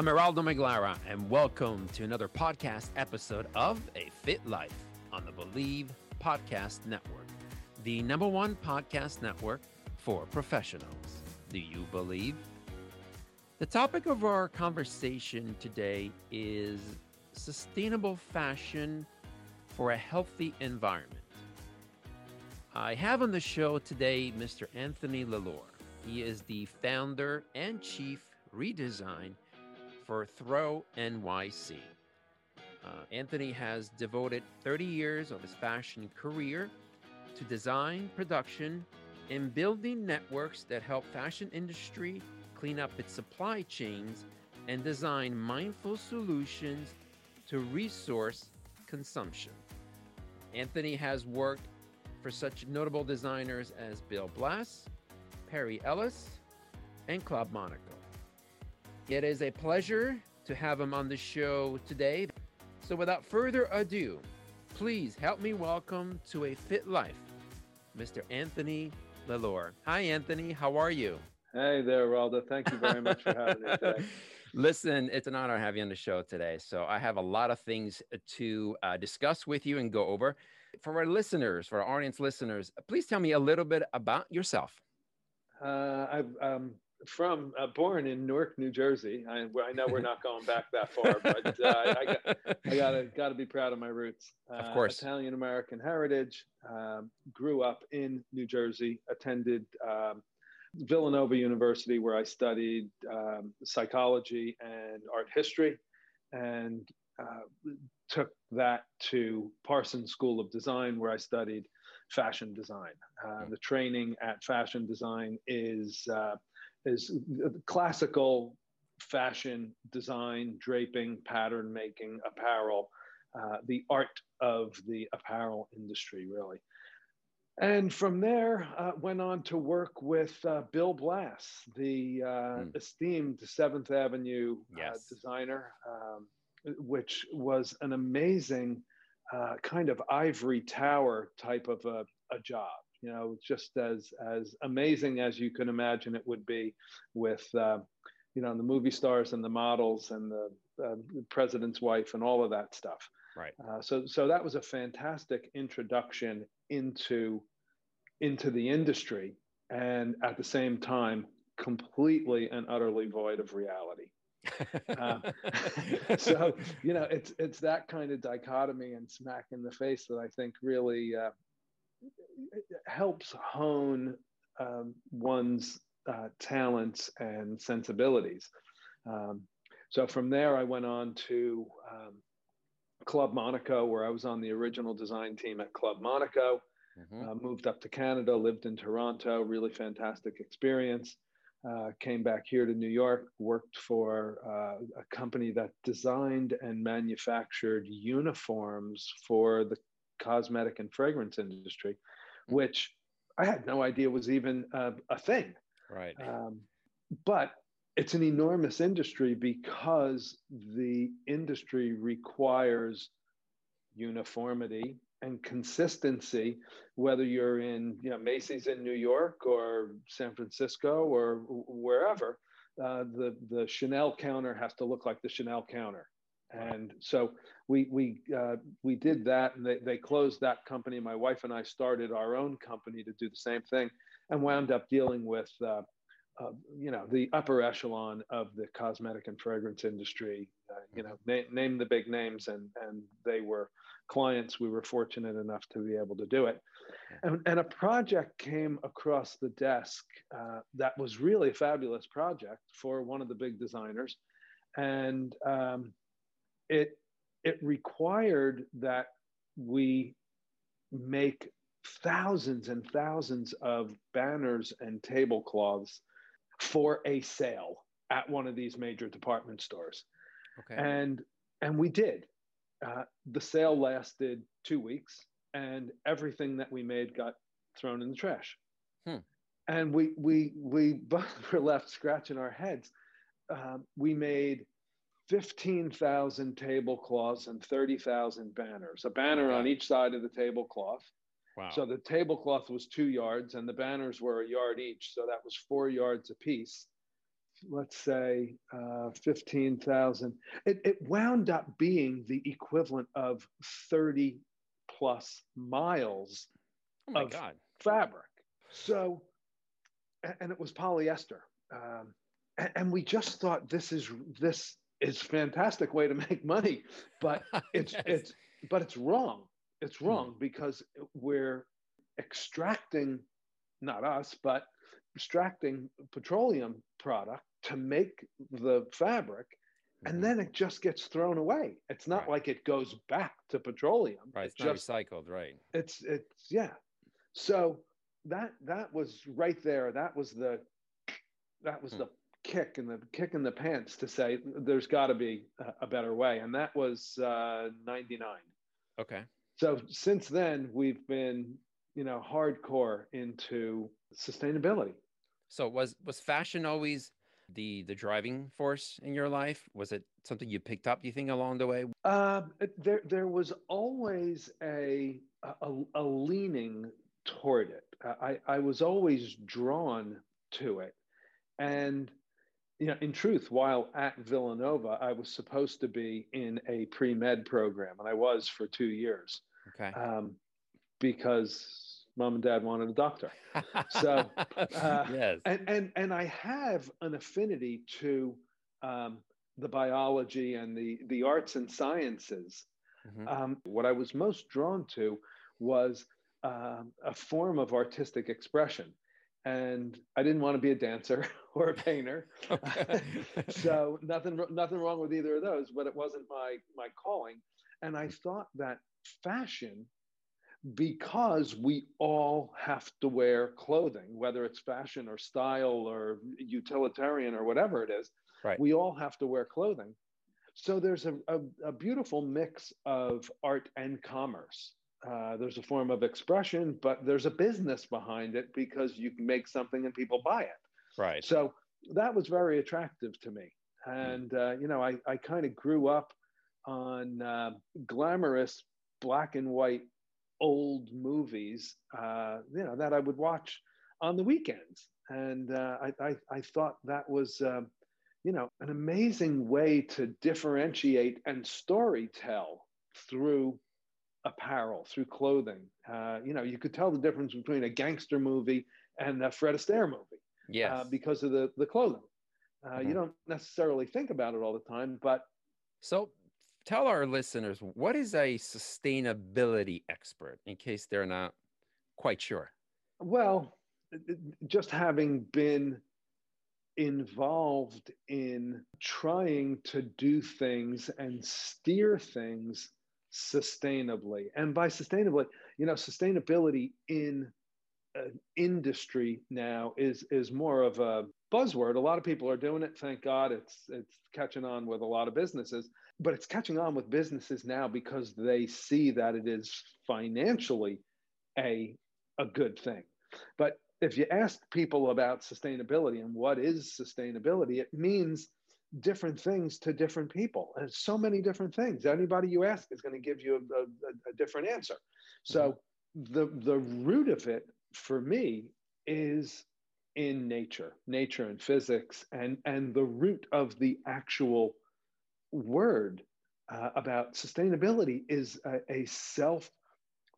I'm Eraldo Maglara, and welcome to another podcast episode of A Fit Life on the Bleav Podcast Network, the number one podcast network for professionals. Do you believe? The topic of our conversation today is sustainable fashion for a healthy environment. I have on the show today Mr. Anthony Lalor. He is the founder and chief redesign for Throw NYC. Uh, Anthony has devoted 30 years of his fashion career to design, production, and building networks that help fashion industry clean up its supply chains and design mindful solutions to resource consumption. Anthony has worked for such notable designers as Bill Blass, Perry Ellis, and Club Monaco. It is a pleasure to have him on the show today. So, without further ado, please help me welcome to a fit life, Mr. Anthony Lalor. Hi, Anthony. How are you? Hey there, Raldo. Thank you very much for having me today. Listen, it's an honor to have you on the show today. So, I have a lot of things to uh, discuss with you and go over. For our listeners, for our audience listeners, please tell me a little bit about yourself. Uh, I've um, from uh, born in Newark, New Jersey. I, I, know we're not going back that far, but uh, I, got, I gotta gotta be proud of my roots. Uh, of course, Italian American heritage. Um, grew up in New Jersey. Attended um, Villanova University, where I studied um, psychology and art history, and uh, took that to Parsons School of Design, where I studied fashion design. Uh, the training at fashion design is uh, is classical fashion design, draping, pattern making, apparel, uh, the art of the apparel industry, really. And from there, uh, went on to work with uh, Bill Blass, the mm. esteemed Seventh Avenue uh, yes. designer, um, which was an amazing uh, kind of ivory tower type of a, a job you know, just as as amazing as you can imagine it would be with, uh, you know, the movie stars and the models and the, uh, the president's wife and all of that stuff. Right. Uh, so so that was a fantastic introduction into into the industry, and at the same time, completely and utterly void of reality. uh, so you know it's it's that kind of dichotomy and smack in the face that I think really uh, helps hone um, one's uh, talents and sensibilities. Um, so from there, I went on to um, Club Monaco, where I was on the original design team at Club Monaco. Mm-hmm. Uh, moved up to Canada, lived in Toronto, really fantastic experience. Uh, came back here to New York, worked for uh, a company that designed and manufactured uniforms for the cosmetic and fragrance industry, mm-hmm. which I had no idea was even a, a thing. Right. Um, but it's an enormous industry because the industry requires uniformity and consistency, whether you're in you know, Macy's in New York or San Francisco or wherever. Uh, the the Chanel counter has to look like the Chanel counter. And so we we uh, we did that, and they, they closed that company. My wife and I started our own company to do the same thing, and wound up dealing with uh, uh, you know the upper echelon of the cosmetic and fragrance industry. Uh, you know, na- name the big names, and and they were clients. We were fortunate enough to be able to do it, and, and a project came across the desk uh, that was really a fabulous project for one of the big designers, and um, it it required that we make thousands and thousands of banners and tablecloths for a sale at one of these major department stores. Okay. And and we did. Uh, the sale lasted two weeks, and everything that we made got thrown in the trash. Hmm. And we we we both were left scratching our heads. Um, we made fifteen thousand tablecloths and thirty thousand banners. A banner on each side of the tablecloth. wow. So the tablecloth was two yards, and the banners were a yard each. So that was four yards apiece. Let's say uh, 15,000. It, it wound up being the equivalent of 30 plus miles oh my of- God. fabric. So, and it was polyester. Um, and, we just thought this is this is fantastic way to make money, but it's Yes. it's but it's wrong. It's Hmm. wrong because we're extracting, not us, but extracting petroleum product to make the fabric, and then it just gets thrown away. It's not Right. like it goes back to petroleum. right. It's It's just recycled. Right. it's it's yeah. So that that was right there. That was the that was Hmm. the kick in the kick in the pants to say there's got to be a, a better way, and that was uh, '99. Okay. So since then, we've been, you know, hardcore into sustainability. So was was fashion always the the driving force in your life? Was it something you picked up? Do you think along the way? It- there, there was always a, a, a leaning toward it. I, I was always drawn to it. And, you know, in truth, while at Villanova, I was supposed to be in a pre med program, and I was for two years Okay. um, because mom and dad wanted a doctor. so, uh, yes. and and and I have an affinity to um, the biology and the the arts and sciences. Mhm. Um, what I was most drawn to was um, a form of artistic expression, and I didn't want to be a dancer or a painter. So nothing nothing wrong with either of those, but it wasn't my my calling. And I thought that fashion, because we all have to wear clothing, whether it's fashion or style or utilitarian or whatever it is, Right. we all have to wear clothing. So there's a, a, a beautiful mix of art and commerce. Uh, there's a form of expression, but there's a business behind it because you can make something and people buy it. right. So that was very attractive to me. And, uh, you know, I, I kind of grew up on uh, glamorous black and white old movies, uh, you know, that I would watch on the weekends. And uh, I, I, I thought that was, um, you know, an amazing way to differentiate and story tell through apparel, through clothing. Uh, you know, you could tell the difference between a gangster movie and a Fred Astaire movie Yes. uh, because of the, the clothing. Uh, Mhm. You don't necessarily think about it all the time, but So tell our listeners what is a sustainability expert in case they're not quite sure. well, just having been involved in trying to do things and steer things sustainably. And by sustainably, you know, sustainability in an industry now is is more of a buzzword. A lot of people are doing it. Thank God, it's it's catching on with a lot of businesses. But it's catching on with businesses now because they see that it is financially a a good thing. But if you ask people about sustainability and what is sustainability, it means different things to different people. And so many different things. Anybody you ask is going to give you a, a, a different answer. So the the root of it for me is in nature, nature and physics, and and the root of the actual word uh, about sustainability is a, a self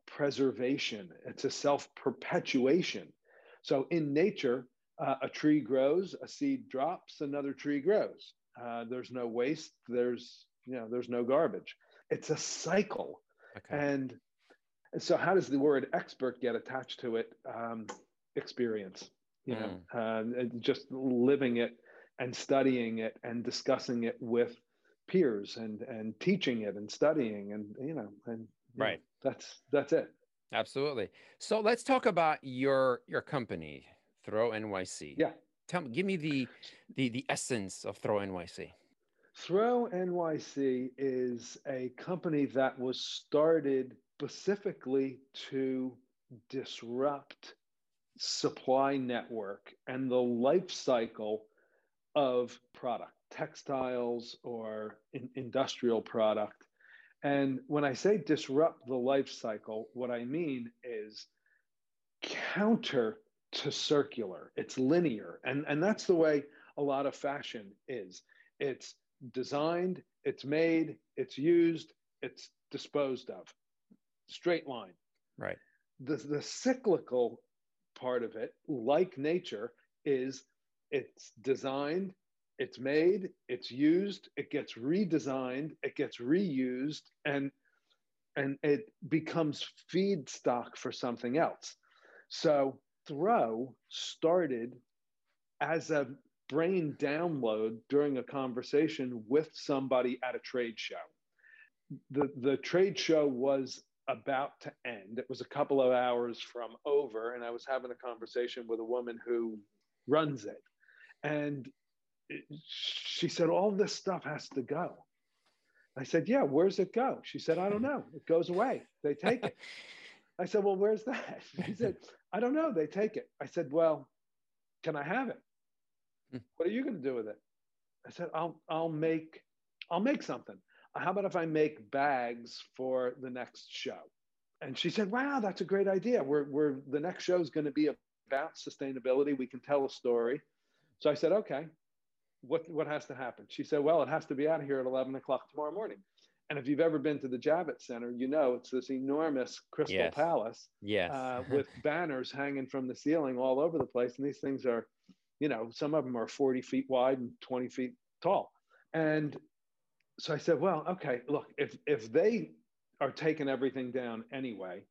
preservation. It's a self perpetuation. So in nature, uh, a tree grows, a seed drops, another tree grows. Uh, there's no waste. There's you know there's no garbage. It's a cycle. Okay. And so, how does the word expert get attached to it? Um, experience, you know, um, and just living it and studying it and discussing it with peers and and teaching it and studying and you know and you know, Right. that's that's it. Absolutely. So let's talk about your your company, Throw NYC. Yeah. Tell me, give me the the the essence of Throw NYC. Throw NYC is a company that was started specifically to disrupt supply network and the life cycle of product, textiles or in industrial product. And when I say disrupt the life cycle, what I mean is counter to circular. It's linear. And, and that's the way a lot of fashion is. It's designed, it's made, it's used, it's disposed of. Straight line. Right. The, the cyclical part of it, like nature, is it's designed, it's made, it's used, it gets redesigned, it gets reused, and and it becomes feedstock for something else. So Throw started as a brain download during a conversation with somebody at a trade show. The, the trade show was about to end. It was a couple of hours from over, and I was having a conversation with a woman who runs it. And she said, All this stuff has to go. I said, Yeah, where's it go? She said, I don't know. It goes away. They take it. I said, Well, where's that? She said, I don't know. They take it. I said, Well, can I have it? Hmm. What are you going to do with it? I said, I'll I'll make I'll make something. How about if I make bags for the next show? And she said, Wow, that's a great idea. We're, we're the next show is going to be about sustainability. We can tell a story. So I said, Okay, what what has to happen? She said, Well, it has to be out of here at 11 o'clock tomorrow morning. And if you've ever been to the Javits Center, you know it's this enormous crystal yes. palace yes. Uh, with banners hanging from the ceiling all over the place. And these things are, you know, some of them are 40 feet wide and 20 feet tall. And so I said, well, okay, look, if if they are taking everything down anyway,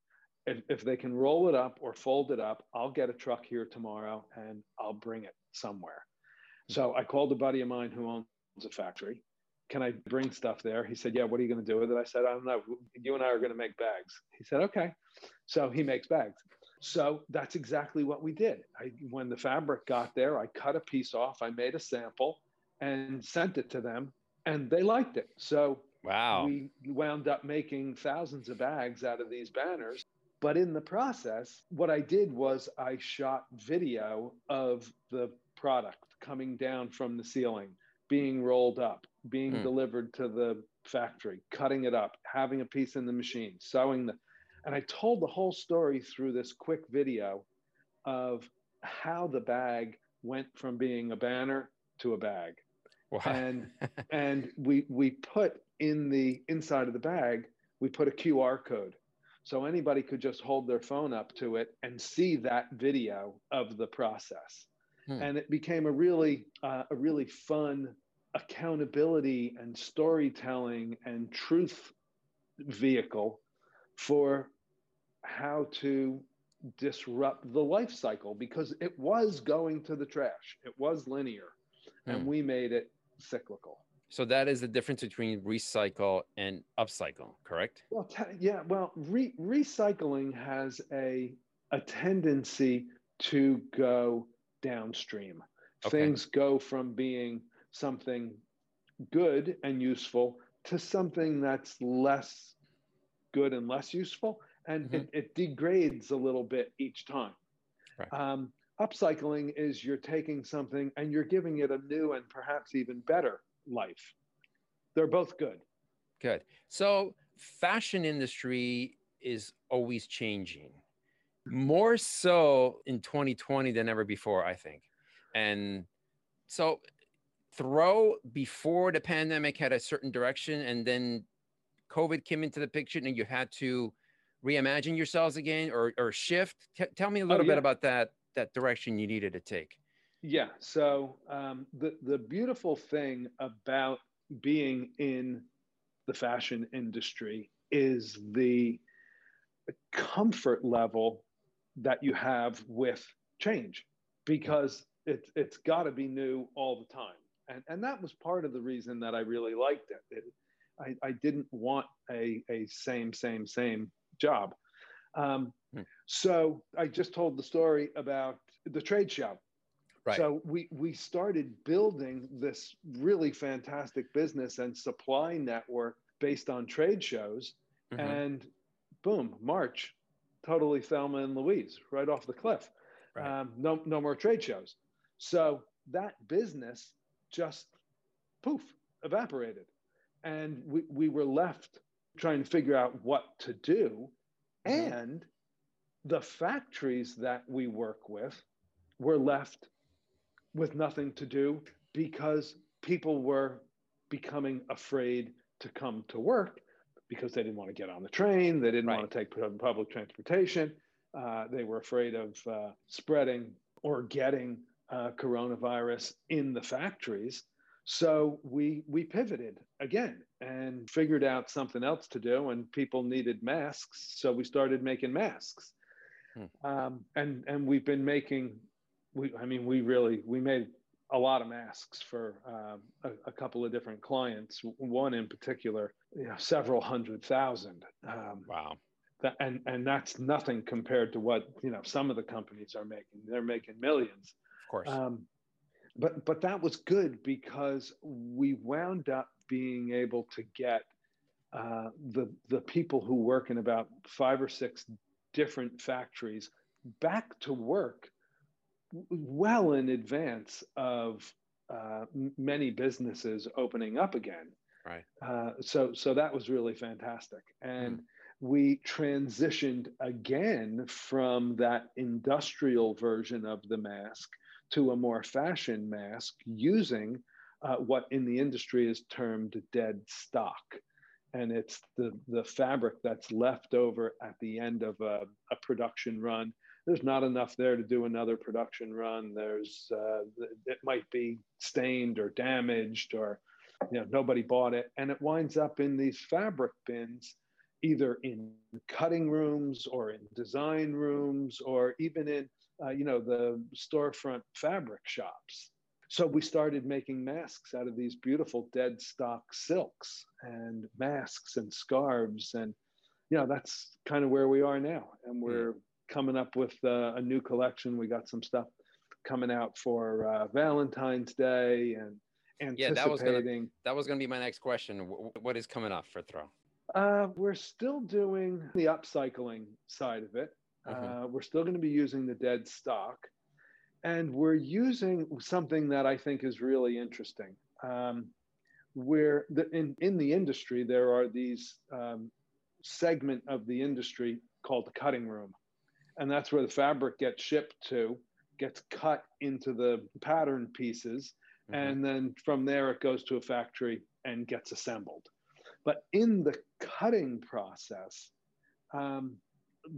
if, if they can roll it up or fold it up, I'll get a truck here tomorrow and I'll bring it somewhere. So I called a buddy of mine who owns a factory. Can I bring stuff there? He said, Yeah, what are you going to do with it? I said, I don't know. You and I are going to make bags. He said, Okay. So he makes bags. So that's exactly what we did. I, when the fabric got there, I cut a piece off, I made a sample and sent it to them, and they liked it. So wow. we wound up making thousands of bags out of these banners. But in the process, what I did was I shot video of the product coming down from the ceiling, being rolled up, being mm. delivered to the factory, cutting it up, having a piece in the machine, sewing the. And I told the whole story through this quick video of how the bag went from being a banner to a bag. Wow. And and we we put in the inside of the bag, we put a QR code. So anybody could just hold their phone up to it and see that video of the process. Hmm. And it became a really uh, a really fun accountability and storytelling and truth vehicle for how to disrupt the life cycle because it was going to the trash. It was linear, hmm. and we made it cyclical. So that is the difference between recycle and upcycle, correct? Well, t- yeah. Well, re- recycling has a a tendency to go downstream. Okay. Things go from being something good and useful to something that's less good and less useful. And mm-hmm. it, it, degrades a little bit each time. Right. Um, upcycling is you're taking something and you're giving it a new and perhaps even better life. They're both good. Good. So fashion industry is always changing more so in 2020 than ever before, I think. And so throw before the pandemic had a certain direction and then COVID came into the picture and you had to reimagine yourselves again or, or shift. T- tell me a little oh, yeah. bit about that, that direction you needed to take. Yeah. So um, the, the beautiful thing about being in the fashion industry is the comfort level that you have with change because it's it's got to be new all the time and and that was part of the reason that i really liked it, it I, I didn't want a, a same same same job um, hmm. so i just told the story about the trade show Right. So we we started building this really fantastic business and supply network based on trade shows, Mhm. and boom, March, totally Thelma and Louise, right off the cliff. Right. Um, no no more trade shows. So that business just poof evaporated, and we we were left trying to figure out what to do, Mhm. and the factories that we work with were left with nothing to do because people were becoming afraid to come to work because they didn't want to get on the train, they didn't Right. want to take public transportation, uh, they were afraid of uh, spreading or getting uh, coronavirus in the factories. So we we pivoted again and figured out something else to do, and people needed masks, so we started making masks. Hmm. Um, and and we've been making we i mean we really we made a lot of masks for um, a, a, couple of different clients one in particular you know several hundred thousand um, wow that, and and that's nothing compared to what you know some of the companies are making they're making millions course um, but but that was good because we wound up being able to get uh, the the people who work in about five or six different factories back to work well in advance of uh, many businesses opening up again. Right. Uh, so so that was really fantastic, and mm. we transitioned again from that industrial version of the mask to a more fashion mask using uh, what in the industry is termed dead stock. And it's the, the fabric that's left over at the end of a, a production run there's not enough there to do another production run. There's uh, it might be stained or damaged or you know nobody bought it, and it winds up in these fabric bins, either in cutting rooms or in design rooms or even in uh, you know the storefront fabric shops. So we started making masks out of these beautiful dead stock silks and masks and scarves and you know that's kind of where we are now and we're coming up with uh, a new collection. We got some stuff coming out for uh, Valentine's Day and anticipating. Yeah, that was gonna, that was going to be my next question. What is coming up for Throw? Uh, we're still doing the upcycling side of it. Mm-hmm. Uh, we're still going to be using the dead stock, and we're using something that I think is really interesting. Um, where the, in in the industry there are these um, segment of the industry called the cutting room and that's where the fabric gets shipped to gets cut into the pattern pieces mm-hmm. and then from there it goes to a factory and gets assembled but in the cutting process um,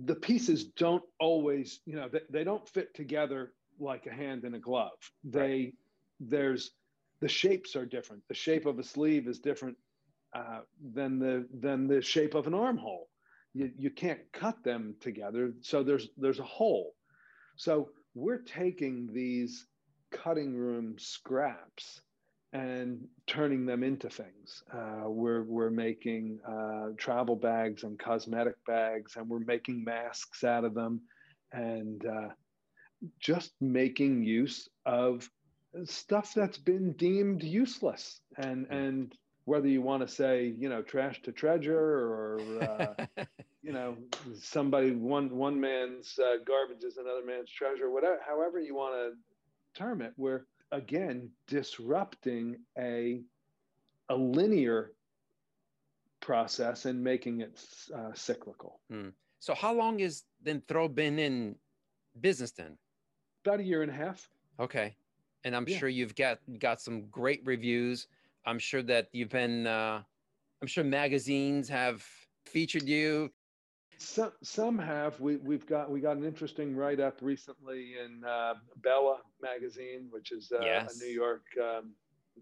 the pieces don't always you know they, they, don't fit together like a hand in a glove. They right. there's the shapes are different. The shape of a sleeve is different uh, than the than the shape of an armhole. You, you can't cut them together so there's there's a hole. So we're taking these cutting room scraps and turning them into things. Uh, we're, we're making uh, travel bags and cosmetic bags and we're making masks out of them and uh, just making use of stuff that's been deemed useless. And and whether you want to say you know trash to treasure or uh, you know somebody one one man's uh, garbage is another man's treasure whatever however you want to term it we're again disrupting a a linear process and making it uh, cyclical hmm. so how long is then throw been in business then about a year and a half okay and i'm yeah. sure you've got got some great reviews I'm sure that you've been, uh, I'm sure magazines have featured you. Some some have. We we've got we got an interesting write up recently in uh, Bella magazine, which is uh, yes. a New York um,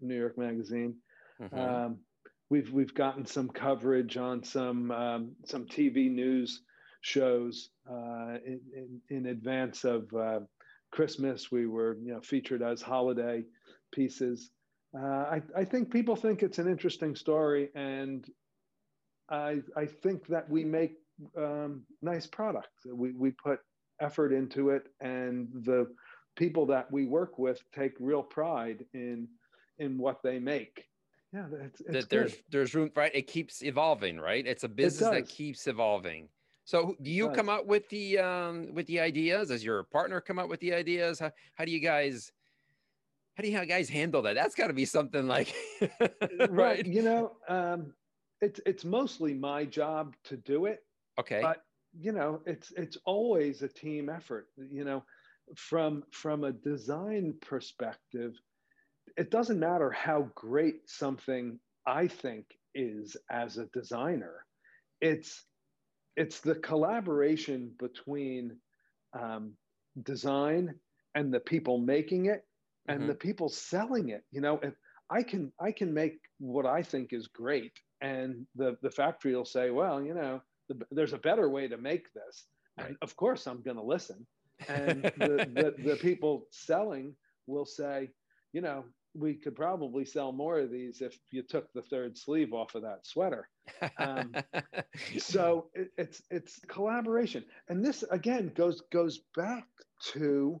New York magazine. Mm-hmm. Um, we've we've gotten some coverage on some um, some TV news shows uh, in, in, in advance of uh, Christmas. We were you know featured as holiday pieces uh, I, I think people think it's an interesting story, and I, I think that we make um, nice product. We, we put effort into it, and the people that we work with take real pride in in what they make. Yeah, it's, it's that there's good. there's room right. It keeps evolving, right? It's a business that keeps evolving. So do you come up with the um with the ideas? Does your partner come up with the ideas? How how do you guys how do you guys handle that? That's got to be something like right. You know, um, it's it's mostly my job to do it, Okay. but you know, it's it's always a team effort. You know, from from a design perspective, it doesn't matter how great something I think is as a designer. It's it's the collaboration between um, design and the people making it and Mhm. the people selling it. You know, if I can I can make what I think is great, and the the factory will say, well, you know, the, there's a better way to make this, and of course I'm going to listen. And the, the the people selling will say, you know, we could probably sell more of these if you took the third sleeve off of that sweater. um, so it, it's it's collaboration and this again goes goes back to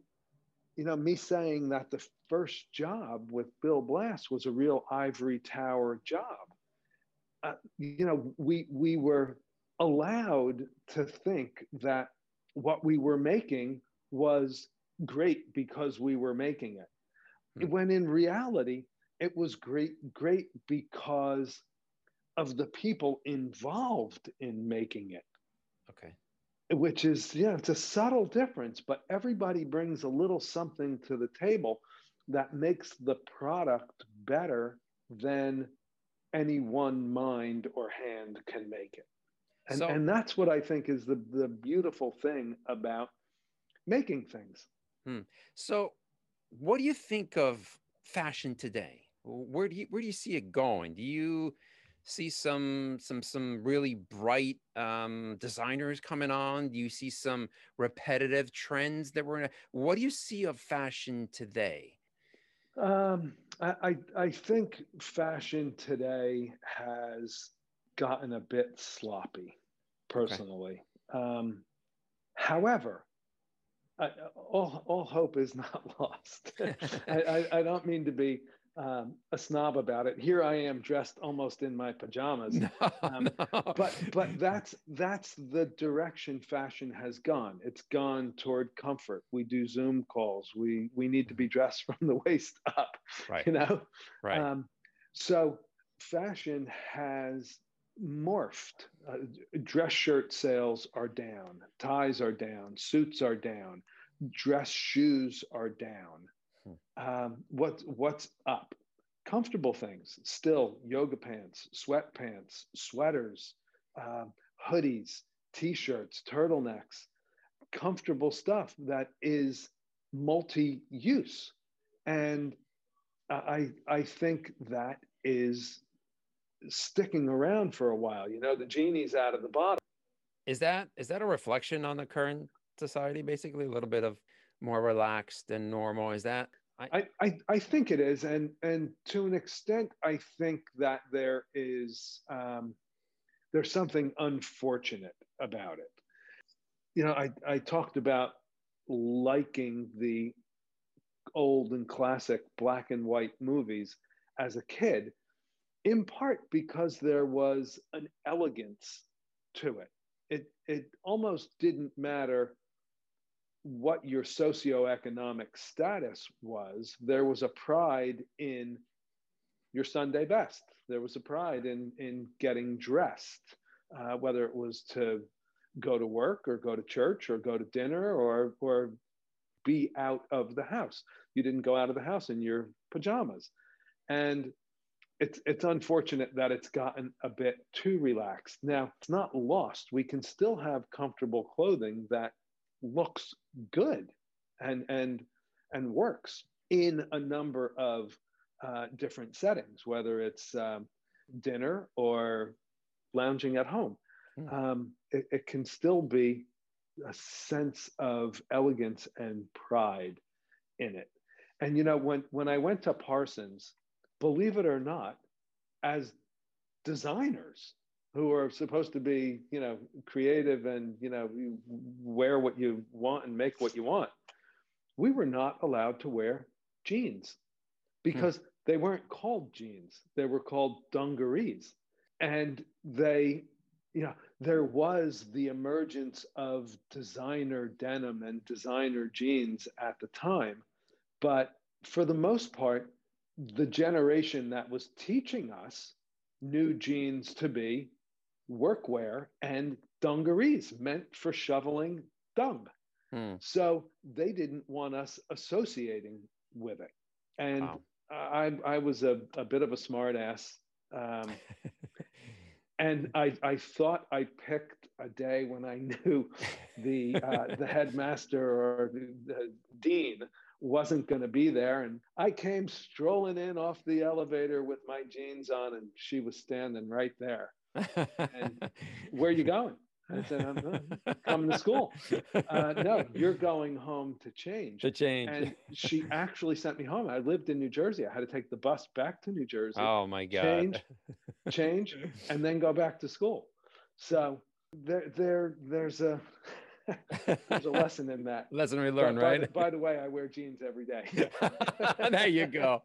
you know me saying that the first job with bill blass was a real ivory tower job uh, you know we we were allowed to think that what we were making was great because we were making it Hmm. when in reality it was great great because of the people involved in making it okay. which is yeah it's a subtle difference but everybody brings a little something to the table that makes the product better than any one mind or hand can make it and, So- and that's what i think is the, the beautiful thing about making things So, what do you think of fashion today? Where do you where do you see it going? Do you see some some some really bright um, designers coming on? Do you see some repetitive trends that we're in? What do you see of fashion today? Um, I, I, I think fashion today has gotten a bit sloppy, personally. Um, however, I, all, all hope is not lost. I, I, I don't mean to be um, a snob about it. Here I am dressed almost in my pajamas. No, Um, no. but but that's that's the direction fashion has gone it's gone toward comfort we do zoom calls we we need to be dressed from the waist up right, you know right. um, so fashion has morphed. Uh, dress shirt sales are down. Ties are down. Suits are down. Dress shoes are down. Um, what what's up? Comfortable things. Still yoga pants sweatpants sweaters um, hoodies t-shirts turtlenecks. Comfortable stuff that is multi-use. And i i think that is sticking around for a while you know the genie's out of the bottle Is that is that a reflection on the current society? Basically, a little bit of more relaxed and normal. Is that? I, I, I think it is, and and to an extent, I think that there is um, there's something unfortunate about it. You know, I I talked about liking the old and classic black and white movies as a kid, in part because there was an elegance to it. It it almost didn't matter what your socioeconomic status was, there was a pride in your Sunday best. There was a pride in in getting dressed, uh, whether it was to go to work or go to church or go to dinner or or be out of the house. You didn't go out of the house in your pajamas, and it's it's unfortunate that it's gotten a bit too relaxed. Now it's not lost. We can still have comfortable clothing that looks good and and and works in a number of uh, different settings, whether it's um, dinner or lounging at home. Hmm. Um, it, it can still be a sense of elegance and pride in it. And you know, when when I went to Parsons, believe it or not, as designers who are supposed to be, you know, creative and you know, you wear what you want and make what you want. we were not allowed to wear jeans because hmm. they weren't called jeans, they were called dungarees. And they, you know, there was the emergence of designer denim and designer jeans at the time. But for the most part, the generation that was teaching us knew jeans to be workwear and dungarees meant for shoveling dung. Hmm. So they didn't want us associating with it. And wow. I, I was a, a bit of a smartass. Um, and I, I thought I picked a day when I knew the, uh, the headmaster or the, the dean wasn't going to be there. And I came strolling in off the elevator with my jeans on, and she was standing right there. and where are you going? I said, I'm coming to school. Uh, no, you're going home to change. To change. And she actually sent me home. I lived in New Jersey. I had to take the bus back to New Jersey. Oh my God. Change, change, and then go back to school. So there, there, there's a there's a lesson in that. Lesson we learned, right? By the, by the, way, I wear jeans every day. there you go.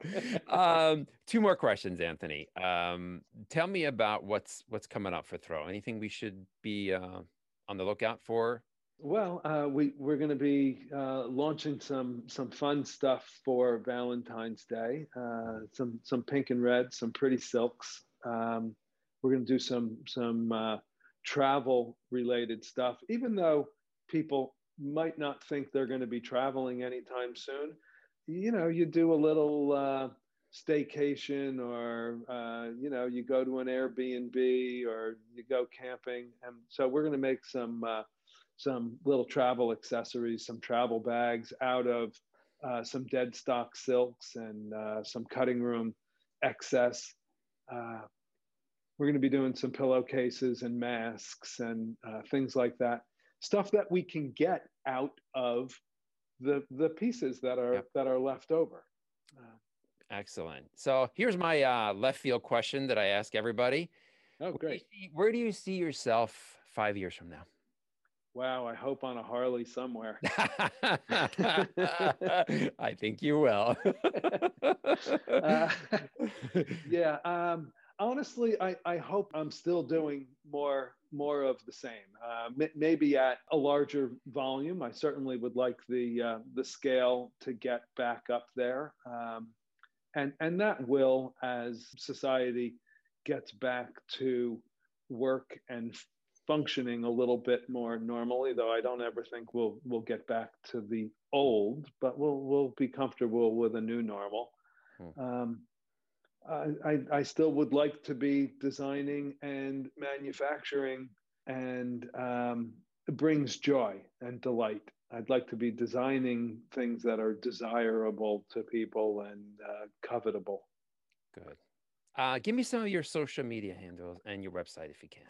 Um, two more questions, Anthony. Um, tell me about what's what's coming up for Throw. Anything we should be uh, on the lookout for? Well, uh, we we're going to be uh, launching some some fun stuff for Valentine's Day. Uh, some some pink and red, some pretty silks. Um, we're going to do some some uh, travel related stuff, even though people might not think they're going to be traveling anytime soon, you know, you do a little uh, staycation or, uh, you know, you go to an Airbnb or you go camping. And so we're going to make some, uh, some little travel accessories, some travel bags out of uh, some dead stock silks and uh, some cutting room excess. Uh, we're going to be doing some pillowcases and masks and things like that stuff that we can get out of the the pieces that are yep. that are left over. Uh, Excellent. So here's my uh, left field question that I ask everybody. Oh, great. Where do, see, where do you see yourself five years from now? Wow, I hope on a Harley somewhere. I think you will. uh, yeah, um, honestly, I, I hope I'm still doing more more of the same. Uh, m- maybe at a larger volume. I certainly would like the uh, the scale to get back up there, um, and and that will as society gets back to work and functioning a little bit more normally. Though I don't ever think we'll we'll get back to the old, but we'll we'll be comfortable with a new normal. Hmm. Um, I, I still would like to be designing and manufacturing and um, brings joy and delight. I'd like to be designing things that are desirable to people and uh, covetable. Good. Uh, give me some of your social media handles and your website if you can.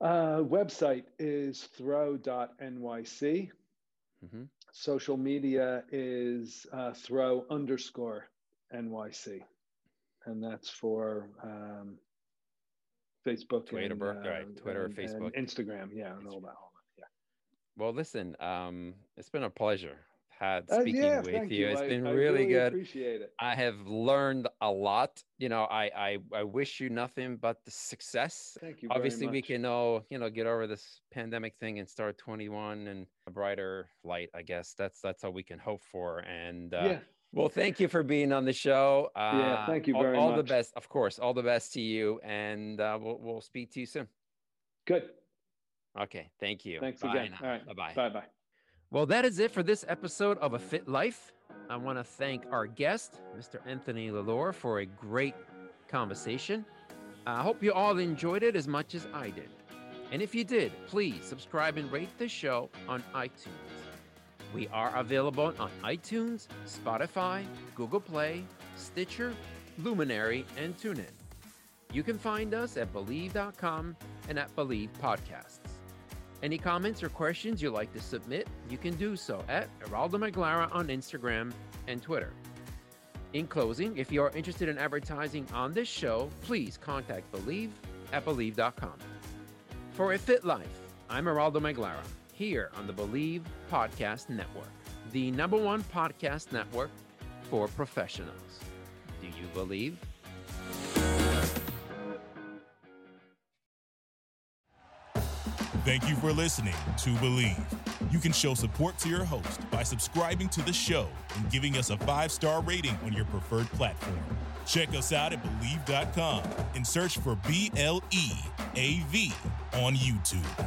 Uh, website is throw.nyc. Mm-hmm. Social media is uh, throw underscore NYC and that's for um, Facebook, Twitter, and, uh, right? Twitter, and, Facebook, and Instagram, yeah, and all that. All that, yeah. Well, listen, um, it's been a pleasure had speaking uh, yeah, with you. you. It's I, been I really, really, good. Appreciate it. I have learned a lot. You know, I I, I wish you nothing but the success. Thank you. Obviously, we can all you know get over this pandemic thing and start 21 and a brighter light. I guess that's that's all we can hope for. And uh, yeah. Well, thank you for being on the show. Uh, yeah, thank you very all, much. All the best, of course. All the best to you, and uh, we'll we'll speak to you soon. Good. Okay. Thank you. Thanks bye again. Now. All right. Bye bye. Bye bye. Well, that is it for this episode of A Fit Life. I want to thank our guest, Mr. Anthony Lalor, for a great conversation. I hope you all enjoyed it as much as I did. And if you did, please subscribe and rate the show on iTunes. We are available on iTunes, Spotify, Google Play, Stitcher, Luminary, and TuneIn. You can find us at Bleav.com and at Bleav Podcasts. Any comments or questions you'd like to submit, you can do so at Eraldo Maglara on Instagram and Twitter. In closing, if you are interested in advertising on this show, please contact Bleav at Bleav.com. For a fit life, I'm Eraldo Maglara here on the Bleav Podcast Network. the number one podcast network for professionals. Do you believe? Thank you for listening to Believe. You can show support to your host by subscribing to the show and giving us a five star rating on your preferred platform. Check us out at Bleav.com and search for B L E A V on YouTube.